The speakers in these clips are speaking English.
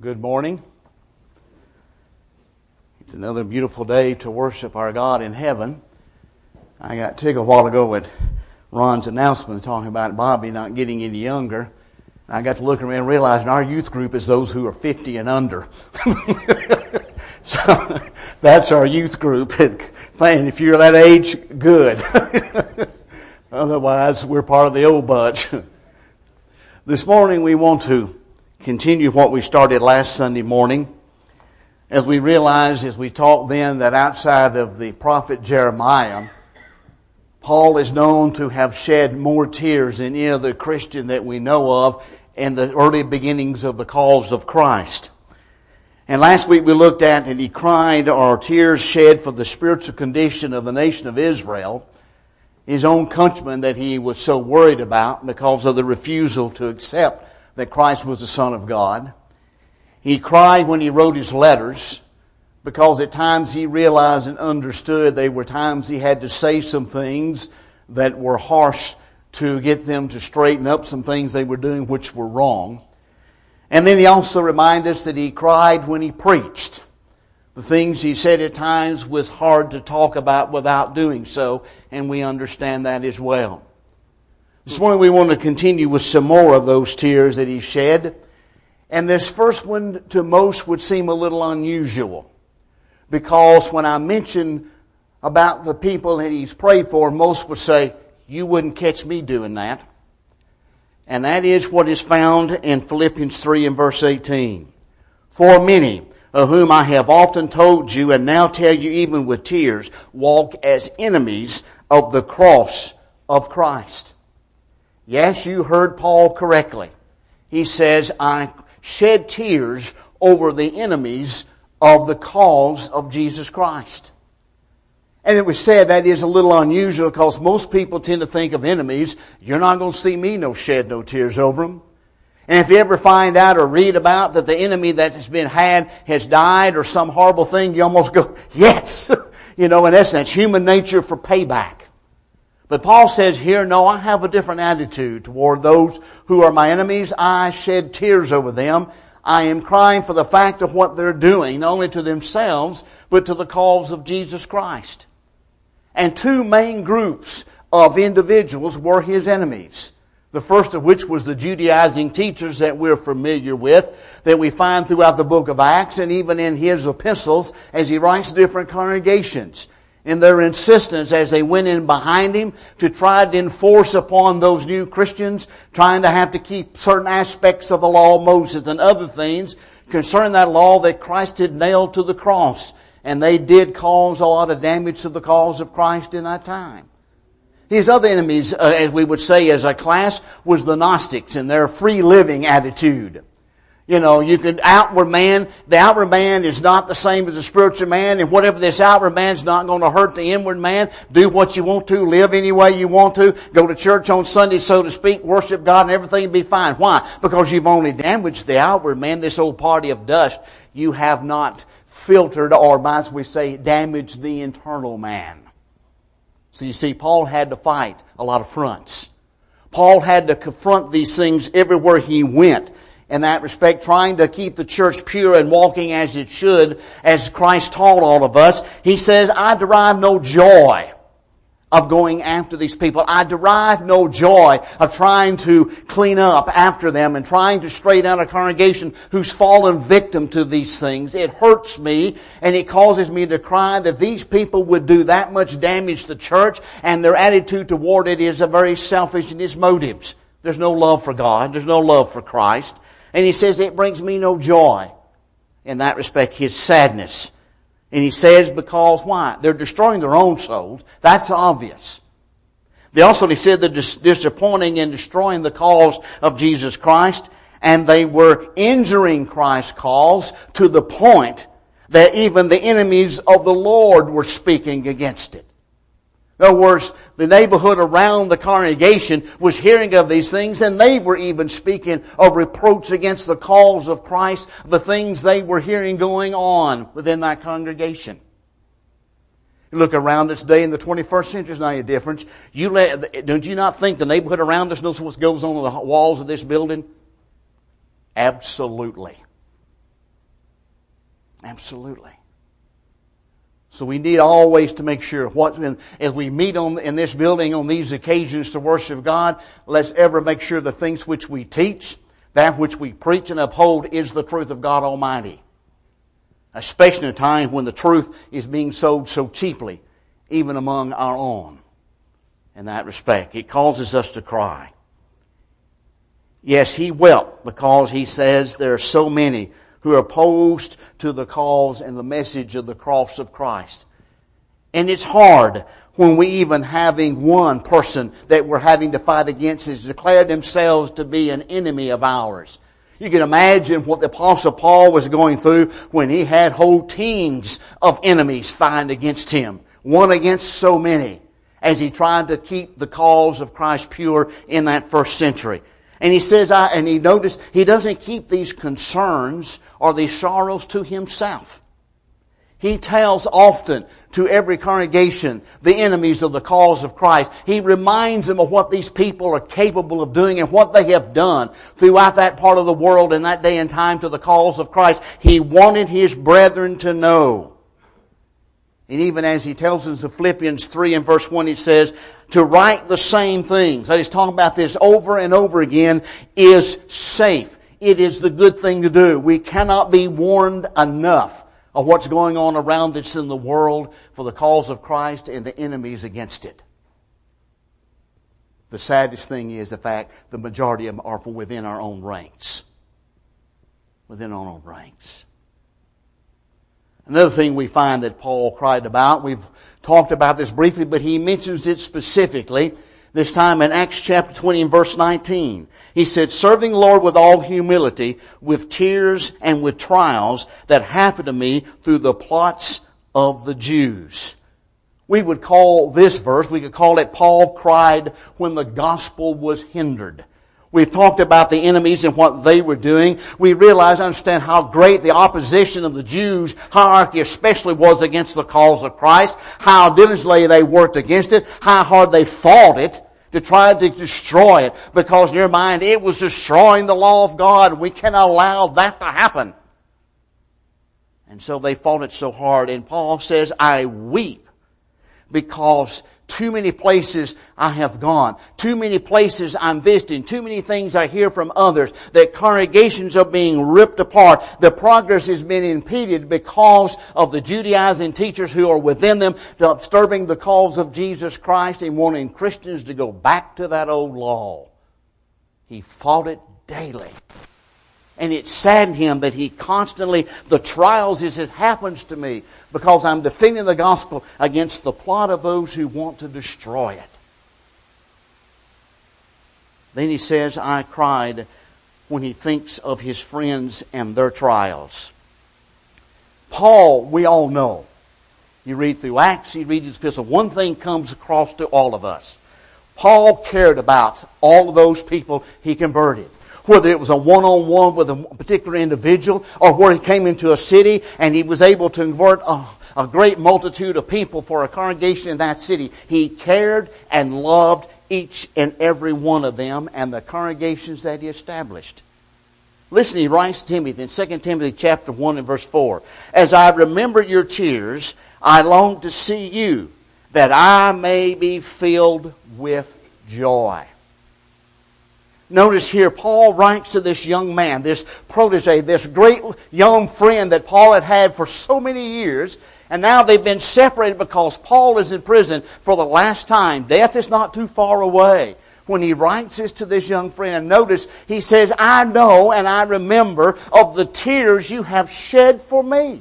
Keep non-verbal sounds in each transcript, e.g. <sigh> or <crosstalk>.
Good morning. It's another beautiful day to worship our God in heaven. I got tickled a while ago at Ron's announcement talking about Bobby not getting any younger. I got to looking around and realizing our youth group is those who are 50 and under. <laughs> so that's our youth group. <laughs> And if you're that age, good. <laughs> Otherwise, we're part of the old bunch. this morning we want to continue what we started last Sunday morning. As we realized as we talked then that outside of the prophet Jeremiah, Paul is known to have shed more tears than any other Christian that we know of in the early beginnings of the cause of Christ. And last week we looked at and he cried or tears shed for the spiritual condition of the nation of Israel, his own countrymen that he was so worried about because of the refusal to accept that Christ was the Son of God. He cried when he wrote his letters because at times he realized and understood there were times he had to say some things that were harsh to get them to straighten up some things they were doing which were wrong. And then he also reminded us that he cried when he preached. The things he said at times was hard to talk about without doing so, and we understand that as well. This morning we want to continue with some more of those tears that he shed. And this first one to most would seem a little unusual. Because when I mention about the people that he's prayed for, most would say, you wouldn't catch me doing that. And that is what is found in Philippians 3 and verse 18. For many, of whom I have often told you and now tell you even with tears, walk as enemies of the cross of Christ. Yes, you heard Paul correctly. He says, I shed tears over the enemies of the cause of Jesus Christ. And it was said that is a little unusual because most people tend to think of enemies. You're not going to see me no shed no tears over them. And if you ever find out or read about that the enemy that has been had has died or some horrible thing, you almost go, <laughs> yes. <laughs> you know, in essence, human nature for payback. But Paul says here, no, I have a different attitude toward those who are my enemies. I shed tears over them. I am crying for the fact of what they're doing, not only to themselves, but to the cause of Jesus Christ. And two main groups of individuals were his enemies. The first of which was the Judaizing teachers that we're familiar with, that we find throughout the book of Acts and even in his epistles as he writes different congregations in their insistence as they went in behind him to try to enforce upon those new Christians, trying to have to keep certain aspects of the law of Moses and other things concerning that law that Christ had nailed to the cross. And they did cause a lot of damage to the cause of Christ in that time. His other enemies, uh, as we would say as a class, was the Gnostics and their free living attitude. You know, you can outward man, the outward man is not the same as the spiritual man, and whatever this outward man is not going to hurt the inward man. Do what you want to, live any way you want to, go to church on Sunday, so to speak, worship God, and everything be fine. Why? Because you've only damaged the outward man, this old party of dust. You have not filtered, or as we say, damaged the internal man. So you see, Paul had to fight a lot of fronts. Paul had to confront these things everywhere he went in that respect, trying to keep the church pure and walking as it should, as Christ taught all of us. He says, I derive no joy of going after these people. I derive no joy of trying to clean up after them and trying to straighten out a congregation who's fallen victim to these things. It hurts me and it causes me to cry that these people would do that much damage to the church and their attitude toward it is a very selfish in its motives. There's no love for God. There's no love for Christ. And he says, it brings me no joy. In that respect, his sadness. And he says, because why? They're destroying their own souls. That's obvious. They also, he said, they're disappointing and destroying the cause of Jesus Christ. And they were injuring Christ's cause to the point that even the enemies of the Lord were speaking against it. In other words, the neighborhood around the congregation was hearing of these things and they were even speaking of reproach against the cause of Christ, the things they were hearing going on within that congregation. You look around this day in the 21st century, there's not any difference. You let, don't you not think the neighborhood around us knows what goes on in the walls of this building? Absolutely. Absolutely. So we need always to make sure what, as we meet on, in this building on these occasions to worship God, let's ever make sure the things which we teach, that which we preach and uphold is the truth of God Almighty. Especially in a time when the truth is being sold so cheaply, even among our own. In that respect, it causes us to cry. Yes, he wept because he says there are so many who are opposed to the cause and the message of the cross of Christ. And it's hard when we even having one person that we're having to fight against has declared themselves to be an enemy of ours. You can imagine what the apostle Paul was going through when he had whole teams of enemies fighting against him. One against so many as he tried to keep the cause of Christ pure in that first century. And he says, I, and he noticed he doesn't keep these concerns or these sorrows to himself. He tells often to every congregation the enemies of the cause of Christ. He reminds them of what these people are capable of doing and what they have done throughout that part of the world in that day and time to the cause of Christ. He wanted his brethren to know. And even as he tells us in Philippians 3 and verse 1, he says, to write the same things. I just talk about this over and over again is safe. It is the good thing to do. We cannot be warned enough of what's going on around us in the world for the cause of Christ and the enemies against it. The saddest thing is the fact the majority of them are from within our own ranks. Within our own ranks. Another thing we find that Paul cried about, we've talked about this briefly, but he mentions it specifically, this time in Acts chapter 20 and verse 19. He said, serving the Lord with all humility, with tears and with trials that happened to me through the plots of the Jews. We would call this verse, we could call it Paul cried when the gospel was hindered. We've talked about the enemies and what they were doing. We realize, understand how great the opposition of the Jews hierarchy especially was against the cause of Christ, how diligently they worked against it, how hard they fought it to try to destroy it because in their mind it was destroying the law of God. We cannot allow that to happen. And so they fought it so hard. And Paul says, I weep because too many places I have gone. Too many places I'm visiting. Too many things I hear from others. That congregations are being ripped apart. The progress has been impeded because of the Judaizing teachers who are within them disturbing the cause of Jesus Christ and wanting Christians to go back to that old law. He fought it daily. And it saddened him that he constantly, the trials as it happens to me, because I'm defending the gospel against the plot of those who want to destroy it. Then he says, I cried when he thinks of his friends and their trials. Paul, we all know. You read through Acts, you read his epistle, one thing comes across to all of us. Paul cared about all of those people he converted whether it was a one-on-one with a particular individual or where he came into a city and he was able to convert a, a great multitude of people for a congregation in that city. He cared and loved each and every one of them and the congregations that he established. Listen, he writes to Timothy in 2 Timothy chapter 1 and verse 4. As I remember your tears, I long to see you, that I may be filled with joy. Notice here, Paul writes to this young man, this protege, this great young friend that Paul had had for so many years, and now they've been separated because Paul is in prison for the last time. Death is not too far away. When he writes this to this young friend, notice he says, I know and I remember of the tears you have shed for me.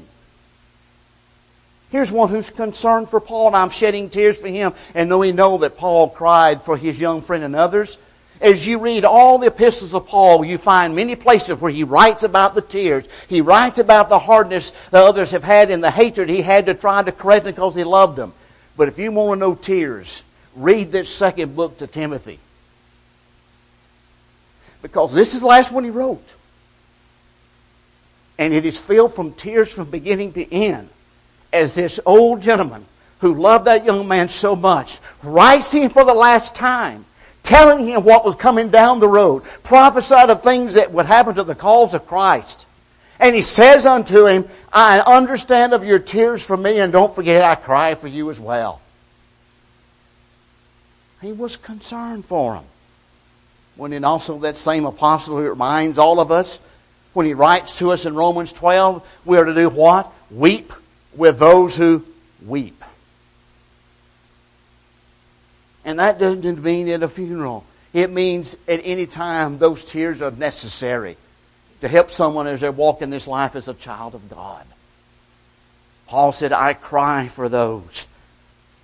Here's one who's concerned for Paul, and I'm shedding tears for him. And we know that Paul cried for his young friend and others. As you read all the epistles of Paul, you find many places where he writes about the tears. He writes about the hardness that others have had and the hatred he had to try to correct them because he loved them. But if you want to know tears, read this second book to Timothy. Because this is the last one he wrote. And it is filled from tears from beginning to end. As this old gentleman who loved that young man so much writes him for the last time telling him what was coming down the road, prophesied of things that would happen to the cause of Christ. And he says unto him, I understand of your tears for me, and don't forget I cry for you as well. He was concerned for him. When in also that same apostle who reminds all of us, when he writes to us in Romans 12, we are to do what? Weep with those who weep. And that doesn't mean at a funeral. It means at any time those tears are necessary to help someone as they're walking this life as a child of God. Paul said, I cry for those.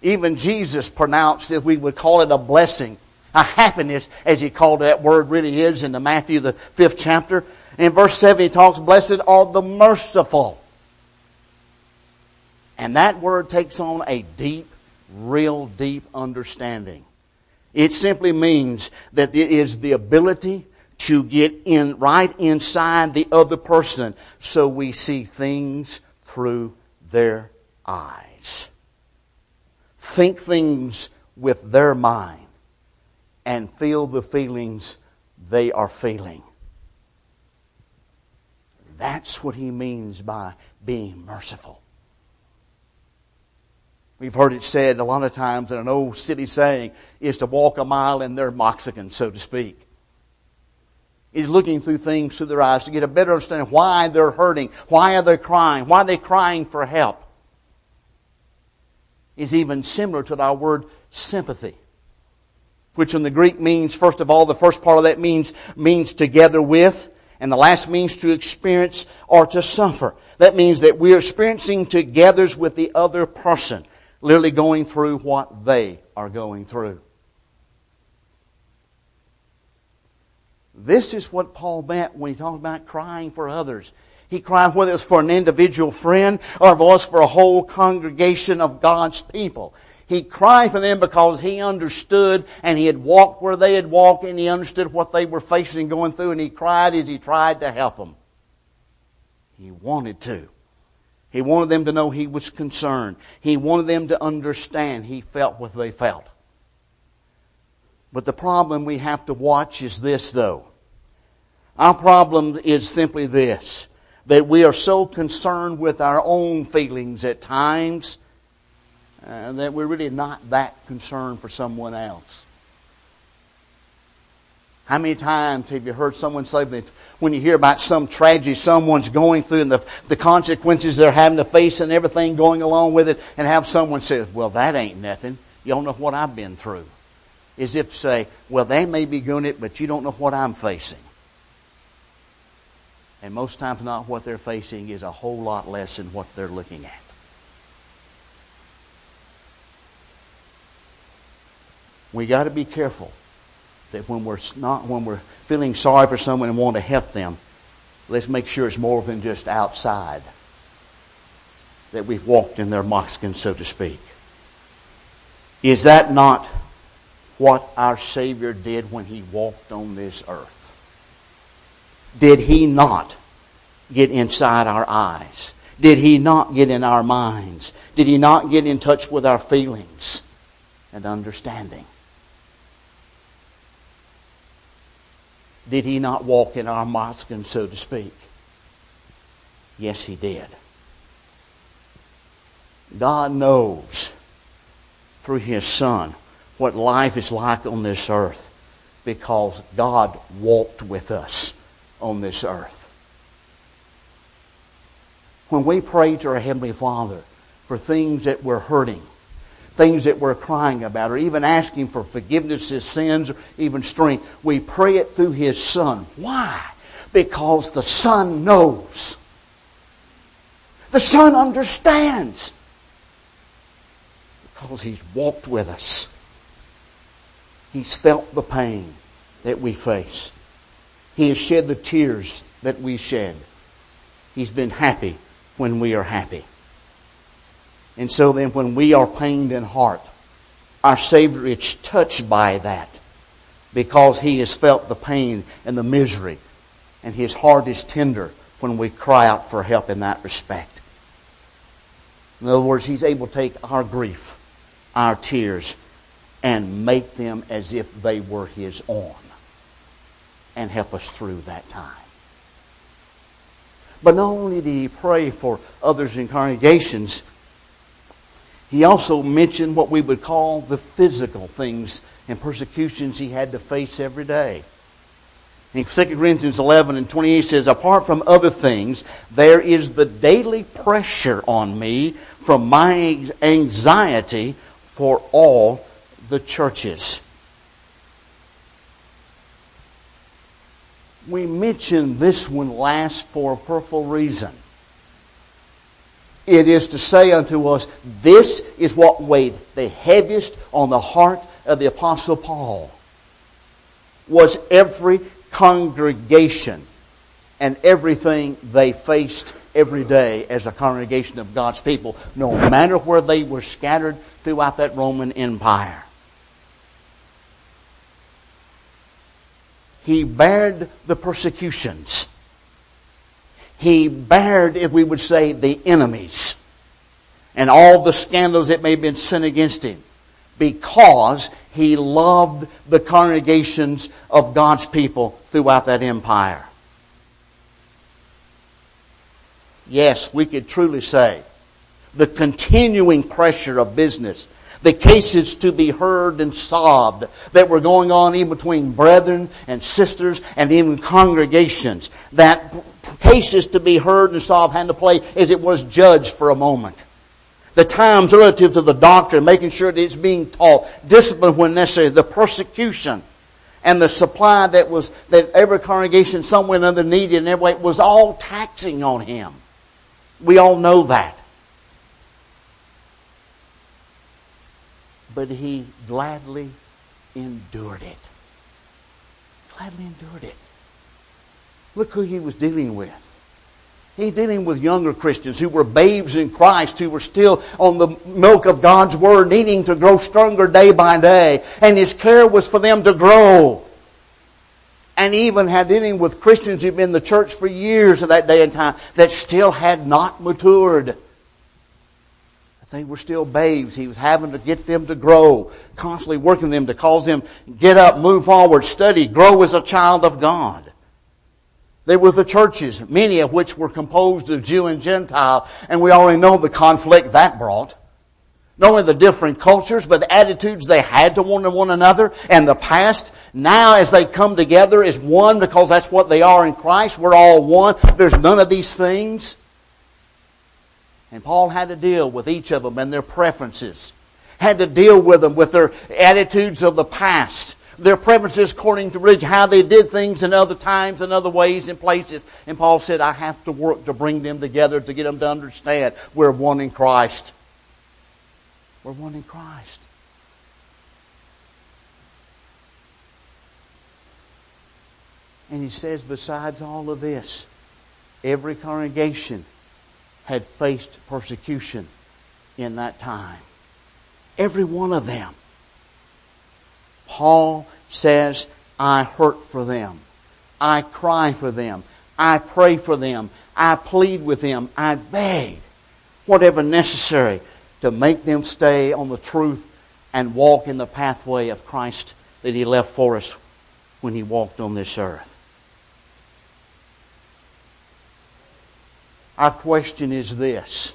Even Jesus pronounced that we would call it a blessing, a happiness, as he called that word really is in the Matthew, the fifth chapter. In verse 7, he talks, Blessed are the merciful. And that word takes on a deep, real deep understanding. It simply means that it is the ability to get in right inside the other person so we see things through their eyes. Think things with their mind and feel the feelings they are feeling. That's what he means by being merciful. We've heard it said a lot of times in an old city saying is to walk a mile in their moccasin, so to speak. He's looking through things through their eyes to get a better understanding why they're hurting, why are they crying, why are they crying for help. Is even similar to our word sympathy, which in the Greek means, first of all, the first part of that means means together with, and the last means to experience or to suffer. That means that we are experiencing together with the other person, literally going through what they are going through. This is what Paul meant when he talked about crying for others. He cried whether it was for an individual friend or it was for a whole congregation of God's people. He cried for them because he understood and he had walked where they had walked and he understood what they were facing and going through and he cried as he tried to help them. He wanted to. He wanted them to know he was concerned. He wanted them to understand he felt what they felt. But the problem we have to watch is this, though. Our problem is simply this that we are so concerned with our own feelings at times uh, that we're really not that concerned for someone else. How many times have you heard someone say that when you hear about some tragedy someone's going through and the, the consequences they're having to face and everything going along with it, and have someone says, Well, that ain't nothing. You don't know what I've been through as if to say, well, they may be doing it, but you don't know what I'm facing. And most times not what they're facing is a whole lot less than what they're looking at. We got to be careful that when we're not when we're feeling sorry for someone and want to help them, let's make sure it's more than just outside. That we've walked in their moccasin, so to speak. Is that not what our Savior did when He walked on this earth? Did He not get inside our eyes? Did He not get in our minds? Did He not get in touch with our feelings and understanding? Did He not walk in our moccasin, so to speak? Yes, He did. God knows through His Son what life is like on this earth because God walked with us on this earth. When we pray to our Heavenly Father for things that we're hurting, things that we're crying about, or even asking for forgiveness of sins, or even strength, we pray it through His Son. Why? Because the Son knows. The Son understands. Because He's walked with us. He's felt the pain that we face. He has shed the tears that we shed. He's been happy when we are happy. And so then, when we are pained in heart, our Savior is touched by that because He has felt the pain and the misery, and His heart is tender when we cry out for help in that respect. In other words, He's able to take our grief, our tears, and make them as if they were His own and help us through that time. But not only did he pray for others in congregations, he also mentioned what we would call the physical things and persecutions he had to face every day. In 2 Corinthians 11 and 28 says, Apart from other things, there is the daily pressure on me from my anxiety for all the churches. We mentioned this one last for a purposeful reason. It is to say unto us, this is what weighed the heaviest on the heart of the Apostle Paul. Was every congregation and everything they faced every day as a congregation of God's people, no matter where they were scattered throughout that Roman Empire. He bared the persecutions. He bared, if we would say, the enemies and all the scandals that may have been sent against him because he loved the congregations of God's people throughout that empire. Yes, we could truly say the continuing pressure of business, the cases to be heard and solved that were going on in between brethren and sisters and even congregations, that cases to be heard and solved had to play as it was judged for a moment the times relative to the doctrine, making sure that it's being taught, discipline when necessary, the persecution, and the supply that was that every congregation somewhere under needed and every way was all taxing on him. We all know that. But he gladly endured it. Gladly endured it. Look who he was dealing with. He's dealing with younger Christians who were babes in Christ, who were still on the milk of God's Word, needing to grow stronger day by day. And his care was for them to grow. And even had dealing with Christians who'd been in the church for years of that day and time that still had not matured. They were still babes. He was having to get them to grow, constantly working them to cause them get up, move forward, study, grow as a child of God. There were the churches, many of which were composed of Jew and Gentile, and we already know the conflict that brought. Not only the different cultures, but the attitudes they had to one to one another and the past. Now as they come together as one because that's what they are in Christ, we're all one. There's none of these things. And Paul had to deal with each of them and their preferences. Had to deal with them with their attitudes of the past their preferences according to religion, how they did things in other times and other ways and places. And Paul said, I have to work to bring them together to get them to understand we're one in Christ. We're one in Christ. And he says, besides all of this, every congregation had faced persecution in that time. Every one of them. Paul says, I hurt for them. I cry for them. I pray for them. I plead with them. I beg whatever necessary to make them stay on the truth and walk in the pathway of Christ that He left for us when He walked on this earth. Our question is this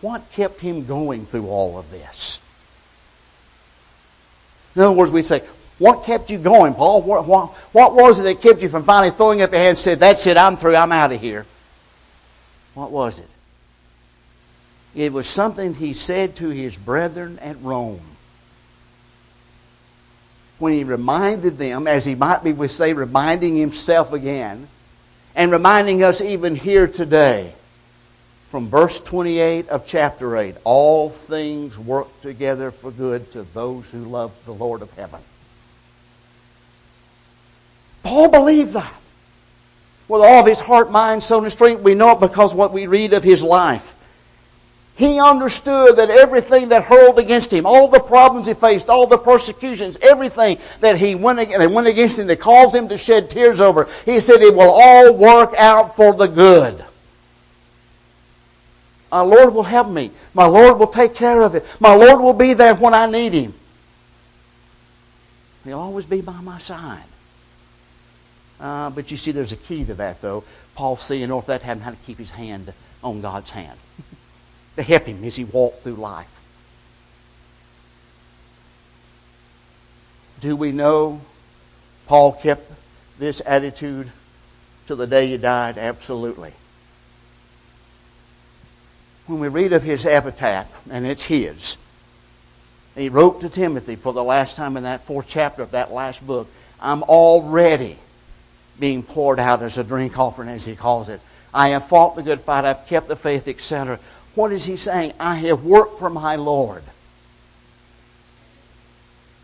What kept Him going through all of this? In other words, we say, what kept you going, Paul? What, what, what was it that kept you from finally throwing up your hands and said, that's it, I'm through, I'm out of here? What was it? It was something he said to his brethren at Rome. When he reminded them, as he might be, we say, reminding himself again, and reminding us even here today, from verse 28 of chapter 8 all things work together for good to those who love the Lord of heaven. Paul believed that. With all of his heart, mind, soul, and strength, we know it because what we read of his life. He understood that everything that hurled against him, all the problems he faced, all the persecutions, everything that he went, that went against him, that caused him to shed tears over, he said it will all work out for the good. My Lord will help me. My Lord will take care of it. My Lord will be there when I need Him. He'll always be by my side. Uh, but you see, there's a key to that, though. Paul seeing off that having how to keep his hand on God's hand to help him as he walked through life. Do we know Paul kept this attitude till the day he died? Absolutely. When we read of his epitaph, and it's his, he wrote to Timothy for the last time in that fourth chapter of that last book, I'm already being poured out as a drink offering, as he calls it. I have fought the good fight, I've kept the faith, etc. What is he saying? I have worked for my Lord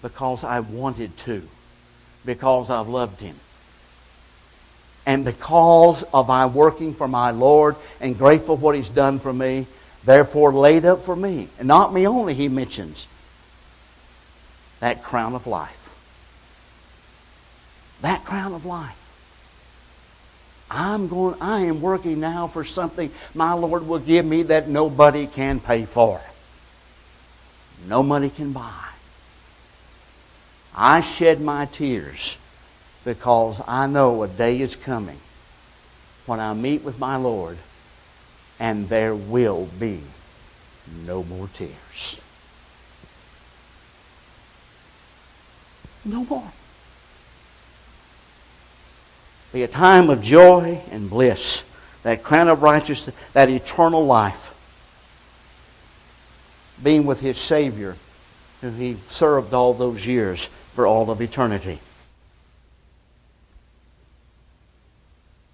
because I wanted to, because I've loved him. And because of my working for my Lord and grateful for what he's done for me, therefore laid up for me. And not me only, he mentions that crown of life. That crown of life. I'm going, I am working now for something my Lord will give me that nobody can pay for. No money can buy. I shed my tears because I know a day is coming when I meet with my Lord and there will be no more tears. No more be a time of joy and bliss, that crown of righteousness, that eternal life, being with his Savior, who he served all those years for all of eternity.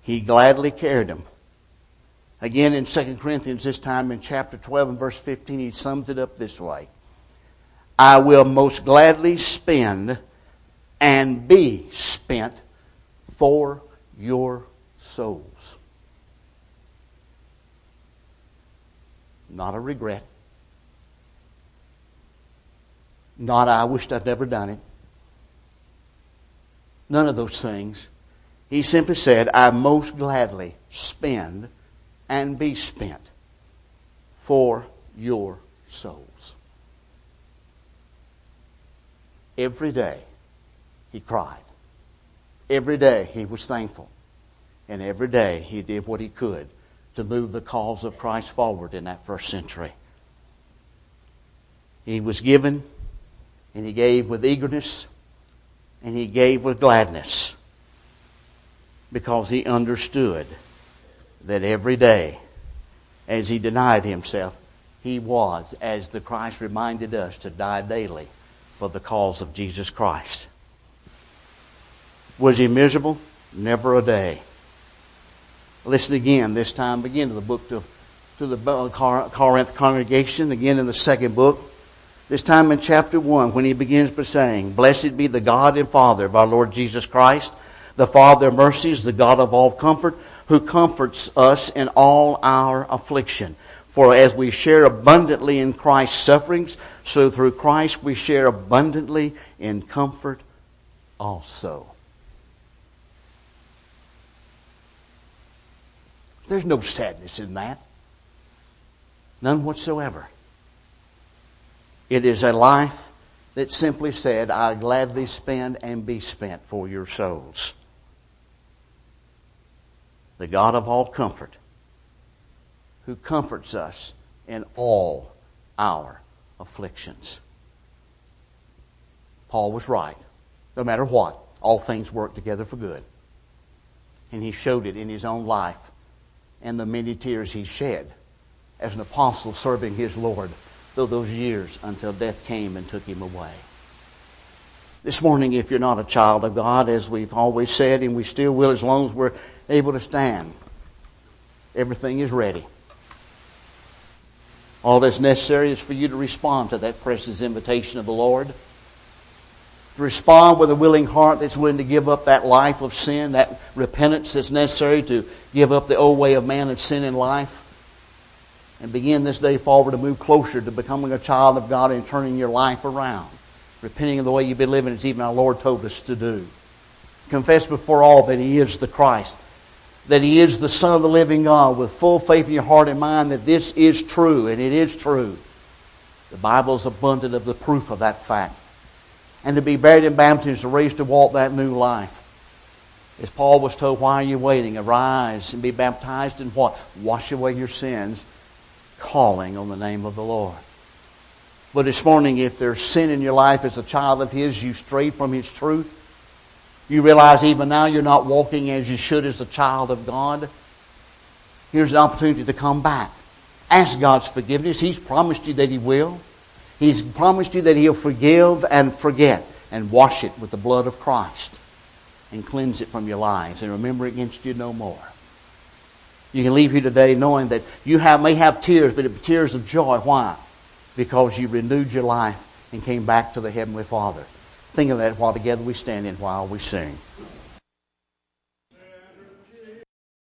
He gladly carried him. Again in 2 Corinthians, this time in chapter 12 and verse 15, he sums it up this way I will most gladly spend and be spent for your souls. Not a regret. Not, I wished I'd never done it. None of those things. He simply said, I most gladly spend and be spent for your souls. Every day he cried. Every day he was thankful. And every day he did what he could to move the cause of Christ forward in that first century. He was given, and he gave with eagerness, and he gave with gladness because he understood that every day, as he denied himself, he was, as the Christ reminded us, to die daily for the cause of Jesus Christ. Was he miserable? Never a day. Listen again, this time again to the book to, to the Corinth congregation, again in the second book. This time in chapter 1, when he begins by saying, Blessed be the God and Father of our Lord Jesus Christ, the Father of mercies, the God of all comfort, who comforts us in all our affliction. For as we share abundantly in Christ's sufferings, so through Christ we share abundantly in comfort also. There's no sadness in that. None whatsoever. It is a life that simply said, I gladly spend and be spent for your souls. The God of all comfort, who comforts us in all our afflictions. Paul was right. No matter what, all things work together for good. And he showed it in his own life and the many tears he shed as an apostle serving his Lord through those years until death came and took him away. This morning, if you're not a child of God, as we've always said, and we still will as long as we're able to stand, everything is ready. All that's necessary is for you to respond to that precious invitation of the Lord to respond with a willing heart that's willing to give up that life of sin, that repentance that's necessary to give up the old way of man and sin in life, and begin this day forward to move closer to becoming a child of God and turning your life around, repenting of the way you've been living as even our Lord told us to do. Confess before all that He is the Christ, that He is the Son of the living God, with full faith in your heart and mind that this is true, and it is true. The Bible is abundant of the proof of that fact and to be buried in baptism, to raised to walk that new life. As Paul was told, why are you waiting? Arise and be baptized in what? Wash away your sins, calling on the name of the Lord. But this morning, if there's sin in your life as a child of His, you strayed from His truth, you realize even now you're not walking as you should as a child of God, here's an opportunity to come back. Ask God's forgiveness. He's promised you that He will. He's promised you that He'll forgive and forget and wash it with the blood of Christ and cleanse it from your lives and remember against you no more. You can leave here today knowing that you have, may have tears, but it's tears of joy. Why? Because you renewed your life and came back to the Heavenly Father. Think of that while together we stand and while we sing.